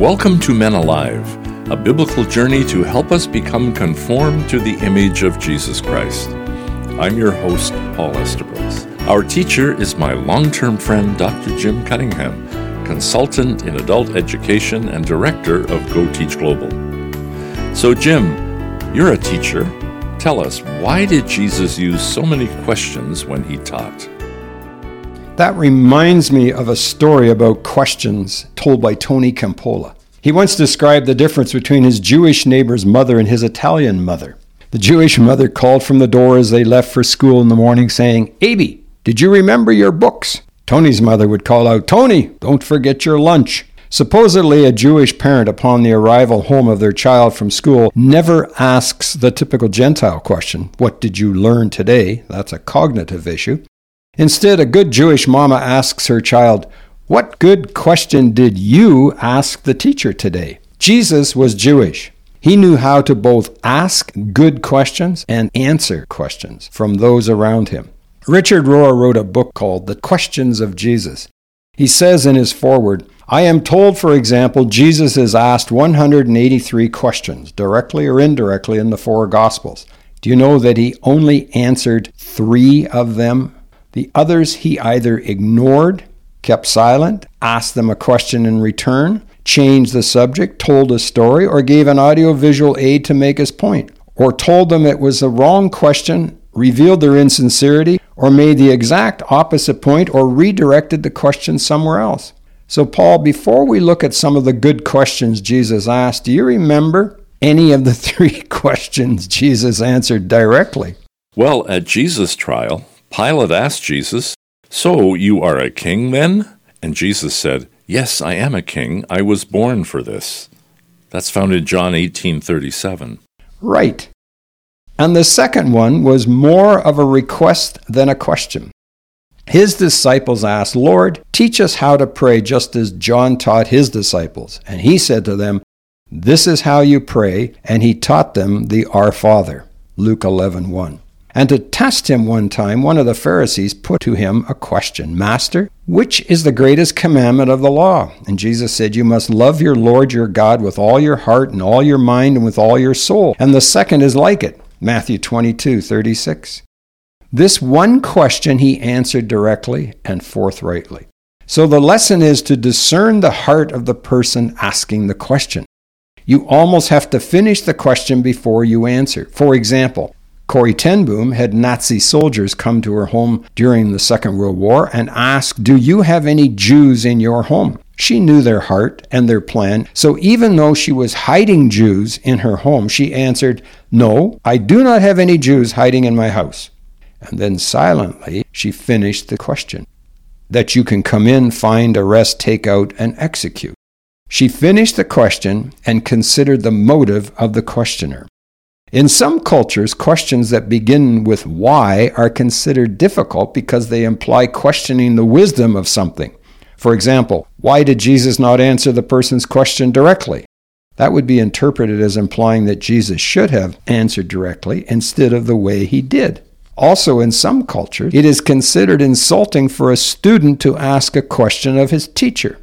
Welcome to Men Alive, a biblical journey to help us become conformed to the image of Jesus Christ. I'm your host, Paul Estabrooks. Our teacher is my long term friend, Dr. Jim Cunningham, consultant in adult education and director of Go Teach Global. So, Jim, you're a teacher. Tell us, why did Jesus use so many questions when he taught? That reminds me of a story about questions told by Tony Campolo. He once described the difference between his Jewish neighbor's mother and his Italian mother. The Jewish mother called from the door as they left for school in the morning, saying, Abe, did you remember your books? Tony's mother would call out, Tony, don't forget your lunch. Supposedly, a Jewish parent, upon the arrival home of their child from school, never asks the typical Gentile question, What did you learn today? That's a cognitive issue. Instead, a good Jewish mama asks her child, What good question did you ask the teacher today? Jesus was Jewish. He knew how to both ask good questions and answer questions from those around him. Richard Rohr wrote a book called The Questions of Jesus. He says in his foreword, I am told, for example, Jesus is asked 183 questions, directly or indirectly, in the four Gospels. Do you know that he only answered three of them the others he either ignored, kept silent, asked them a question in return, changed the subject, told a story, or gave an audiovisual aid to make his point, or told them it was the wrong question, revealed their insincerity, or made the exact opposite point, or redirected the question somewhere else. So, Paul, before we look at some of the good questions Jesus asked, do you remember any of the three questions Jesus answered directly? Well, at Jesus' trial, Pilate asked Jesus, So you are a king then? And Jesus said, Yes, I am a king. I was born for this. That's found in John 18:37. Right. And the second one was more of a request than a question. His disciples asked, Lord, teach us how to pray just as John taught his disciples. And he said to them, This is how you pray. And he taught them the Our Father. Luke 11 1. And to test him one time, one of the Pharisees put to him a question Master, which is the greatest commandment of the law? And Jesus said, You must love your Lord your God with all your heart and all your mind and with all your soul. And the second is like it. Matthew 22, 36. This one question he answered directly and forthrightly. So the lesson is to discern the heart of the person asking the question. You almost have to finish the question before you answer. For example, Corrie ten Boom had Nazi soldiers come to her home during the Second World War and ask, Do you have any Jews in your home? She knew their heart and their plan, so even though she was hiding Jews in her home, she answered, No, I do not have any Jews hiding in my house. And then silently she finished the question that you can come in, find, arrest, take out, and execute. She finished the question and considered the motive of the questioner. In some cultures, questions that begin with why are considered difficult because they imply questioning the wisdom of something. For example, why did Jesus not answer the person's question directly? That would be interpreted as implying that Jesus should have answered directly instead of the way he did. Also, in some cultures, it is considered insulting for a student to ask a question of his teacher.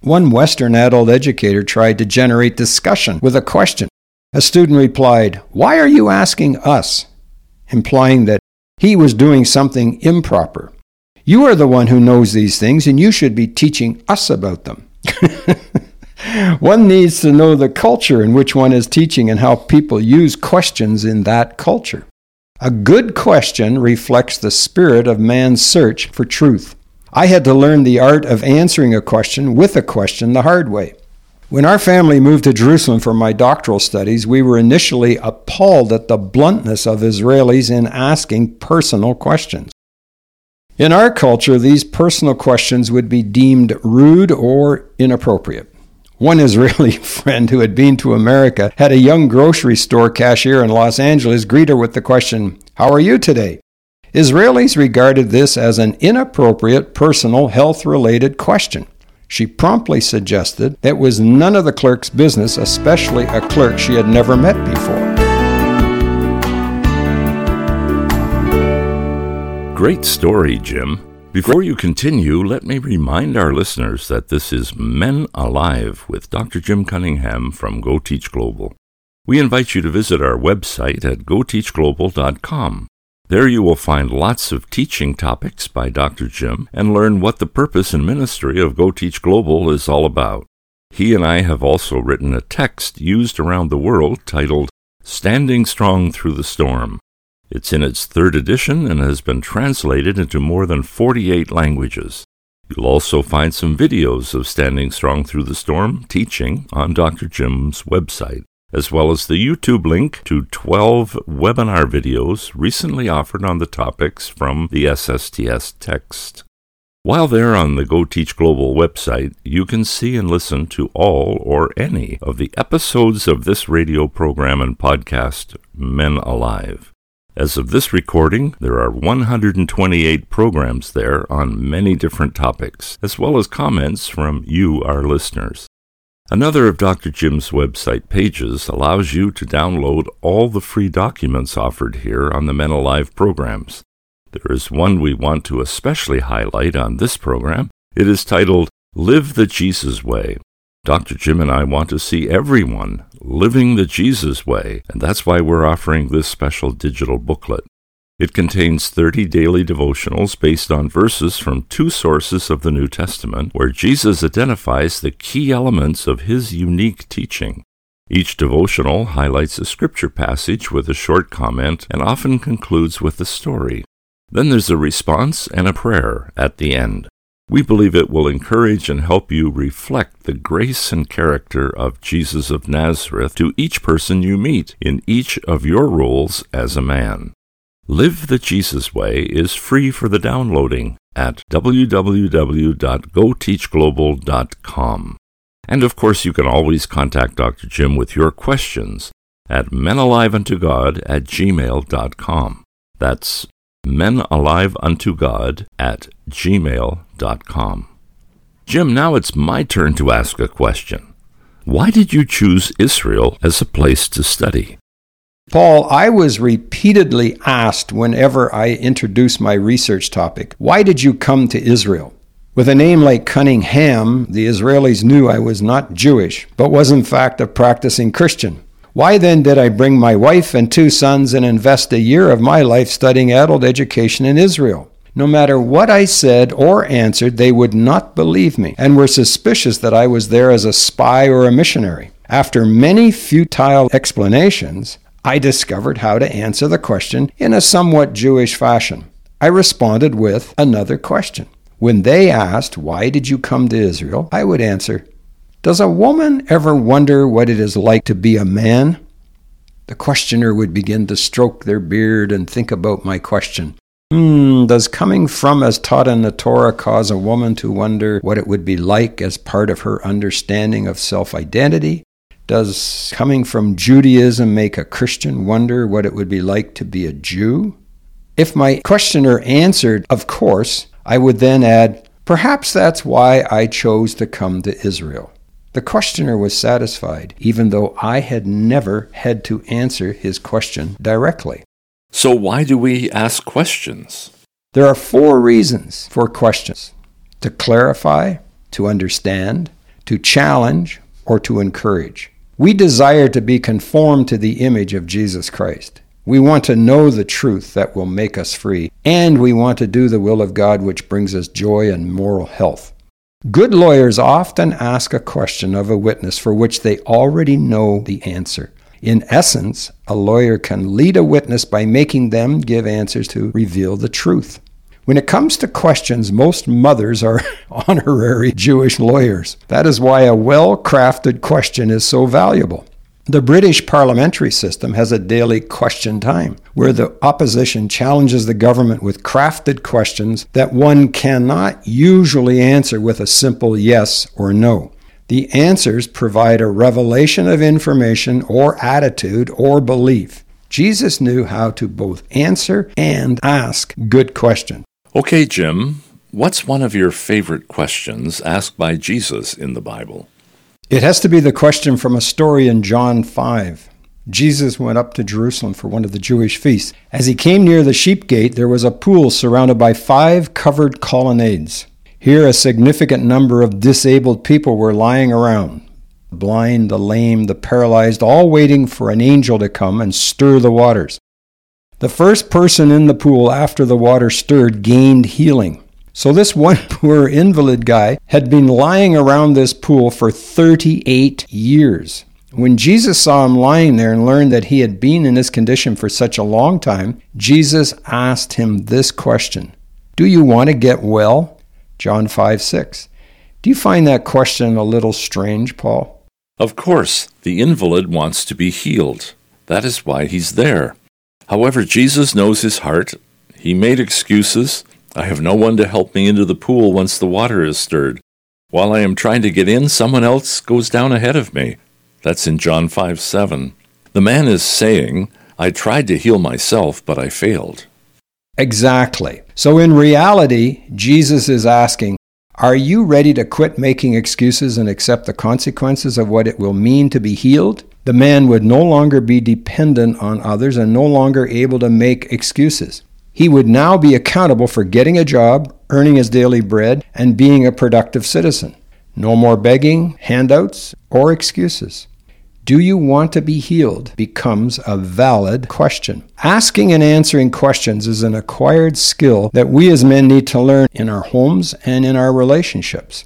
One Western adult educator tried to generate discussion with a question a student replied, Why are you asking us? implying that he was doing something improper. You are the one who knows these things, and you should be teaching us about them. one needs to know the culture in which one is teaching and how people use questions in that culture. A good question reflects the spirit of man's search for truth. I had to learn the art of answering a question with a question the hard way. When our family moved to Jerusalem for my doctoral studies, we were initially appalled at the bluntness of Israelis in asking personal questions. In our culture, these personal questions would be deemed rude or inappropriate. One Israeli friend who had been to America had a young grocery store cashier in Los Angeles greet her with the question, How are you today? Israelis regarded this as an inappropriate personal health related question. She promptly suggested that was none of the clerk's business, especially a clerk she had never met before. Great story, Jim. Before you continue, let me remind our listeners that this is Men Alive with Dr. Jim Cunningham from Go Teach Global. We invite you to visit our website at goteachglobal.com. There you will find lots of teaching topics by Dr. Jim and learn what the purpose and ministry of Go Teach Global is all about. He and I have also written a text used around the world titled Standing Strong Through the Storm. It's in its third edition and has been translated into more than 48 languages. You'll also find some videos of Standing Strong Through the Storm teaching on Dr. Jim's website as well as the YouTube link to 12 webinar videos recently offered on the topics from the SSTS text. While there on the Go Teach Global website, you can see and listen to all or any of the episodes of this radio program and podcast, Men Alive. As of this recording, there are 128 programs there on many different topics, as well as comments from you, our listeners. Another of Dr. Jim's website pages allows you to download all the free documents offered here on the Men Alive programs. There is one we want to especially highlight on this program. It is titled Live the Jesus Way. Dr. Jim and I want to see everyone living the Jesus way, and that's why we're offering this special digital booklet. It contains 30 daily devotionals based on verses from two sources of the New Testament, where Jesus identifies the key elements of his unique teaching. Each devotional highlights a scripture passage with a short comment and often concludes with a story. Then there's a response and a prayer at the end. We believe it will encourage and help you reflect the grace and character of Jesus of Nazareth to each person you meet in each of your roles as a man. Live the Jesus Way is free for the downloading at www.goteachglobal.com. And of course, you can always contact Dr. Jim with your questions at menaliveuntogod at gmail.com. That's menaliveuntogod at gmail.com. Jim, now it's my turn to ask a question. Why did you choose Israel as a place to study? Paul, I was repeatedly asked whenever I introduced my research topic, why did you come to Israel? With a name like Cunningham, the Israelis knew I was not Jewish, but was in fact a practicing Christian. Why then did I bring my wife and two sons and invest a year of my life studying adult education in Israel? No matter what I said or answered, they would not believe me and were suspicious that I was there as a spy or a missionary. After many futile explanations, I discovered how to answer the question in a somewhat Jewish fashion. I responded with another question. When they asked, Why did you come to Israel? I would answer, Does a woman ever wonder what it is like to be a man? The questioner would begin to stroke their beard and think about my question. Hmm, does coming from as taught in the Torah cause a woman to wonder what it would be like as part of her understanding of self identity? Does coming from Judaism make a Christian wonder what it would be like to be a Jew? If my questioner answered, of course, I would then add, perhaps that's why I chose to come to Israel. The questioner was satisfied, even though I had never had to answer his question directly. So, why do we ask questions? There are four reasons for questions to clarify, to understand, to challenge, or to encourage. We desire to be conformed to the image of Jesus Christ. We want to know the truth that will make us free, and we want to do the will of God which brings us joy and moral health. Good lawyers often ask a question of a witness for which they already know the answer. In essence, a lawyer can lead a witness by making them give answers to reveal the truth. When it comes to questions, most mothers are honorary Jewish lawyers. That is why a well crafted question is so valuable. The British parliamentary system has a daily question time, where the opposition challenges the government with crafted questions that one cannot usually answer with a simple yes or no. The answers provide a revelation of information or attitude or belief. Jesus knew how to both answer and ask good questions. Okay, Jim, what's one of your favorite questions asked by Jesus in the Bible? It has to be the question from a story in John 5. Jesus went up to Jerusalem for one of the Jewish feasts. As he came near the sheep gate, there was a pool surrounded by five covered colonnades. Here, a significant number of disabled people were lying around blind, the lame, the paralyzed, all waiting for an angel to come and stir the waters. The first person in the pool after the water stirred gained healing. So, this one poor invalid guy had been lying around this pool for 38 years. When Jesus saw him lying there and learned that he had been in this condition for such a long time, Jesus asked him this question Do you want to get well? John 5 6. Do you find that question a little strange, Paul? Of course, the invalid wants to be healed. That is why he's there. However, Jesus knows his heart. He made excuses. I have no one to help me into the pool once the water is stirred. While I am trying to get in, someone else goes down ahead of me. That's in John 5 7. The man is saying, I tried to heal myself, but I failed. Exactly. So in reality, Jesus is asking, Are you ready to quit making excuses and accept the consequences of what it will mean to be healed? The man would no longer be dependent on others and no longer able to make excuses. He would now be accountable for getting a job, earning his daily bread, and being a productive citizen. No more begging, handouts, or excuses. Do you want to be healed becomes a valid question. Asking and answering questions is an acquired skill that we as men need to learn in our homes and in our relationships.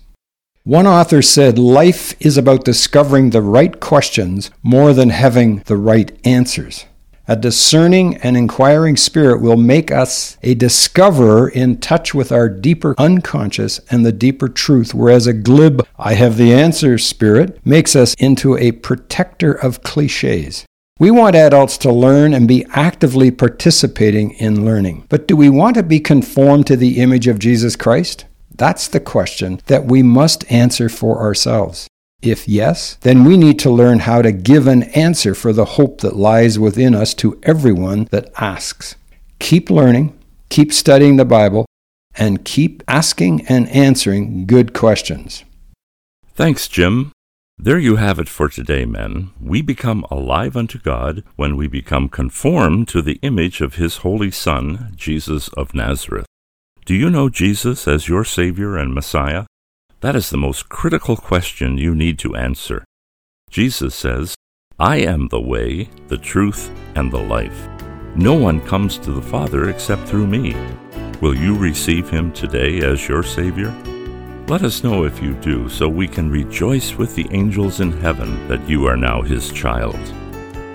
One author said, Life is about discovering the right questions more than having the right answers. A discerning and inquiring spirit will make us a discoverer in touch with our deeper unconscious and the deeper truth, whereas a glib, I have the answer spirit makes us into a protector of cliches. We want adults to learn and be actively participating in learning. But do we want to be conformed to the image of Jesus Christ? That's the question that we must answer for ourselves. If yes, then we need to learn how to give an answer for the hope that lies within us to everyone that asks. Keep learning, keep studying the Bible, and keep asking and answering good questions. Thanks, Jim. There you have it for today, men. We become alive unto God when we become conformed to the image of His Holy Son, Jesus of Nazareth. Do you know Jesus as your Savior and Messiah? That is the most critical question you need to answer. Jesus says, I am the way, the truth, and the life. No one comes to the Father except through me. Will you receive him today as your Savior? Let us know if you do, so we can rejoice with the angels in heaven that you are now his child.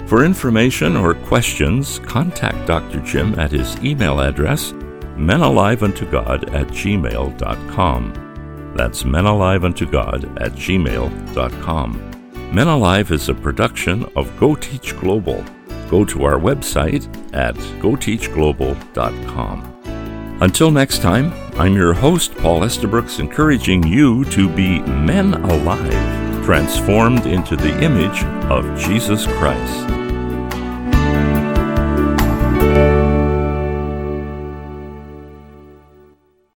For information or questions, contact Dr. Jim at his email address, menaliveuntogod at gmail.com. That's menaliveuntogod at gmail.com. Men Alive is a production of Go Teach Global. Go to our website at goteachglobal.com. Until next time, I'm your host, Paul Estabrooks, encouraging you to be men alive, transformed into the image of Jesus Christ.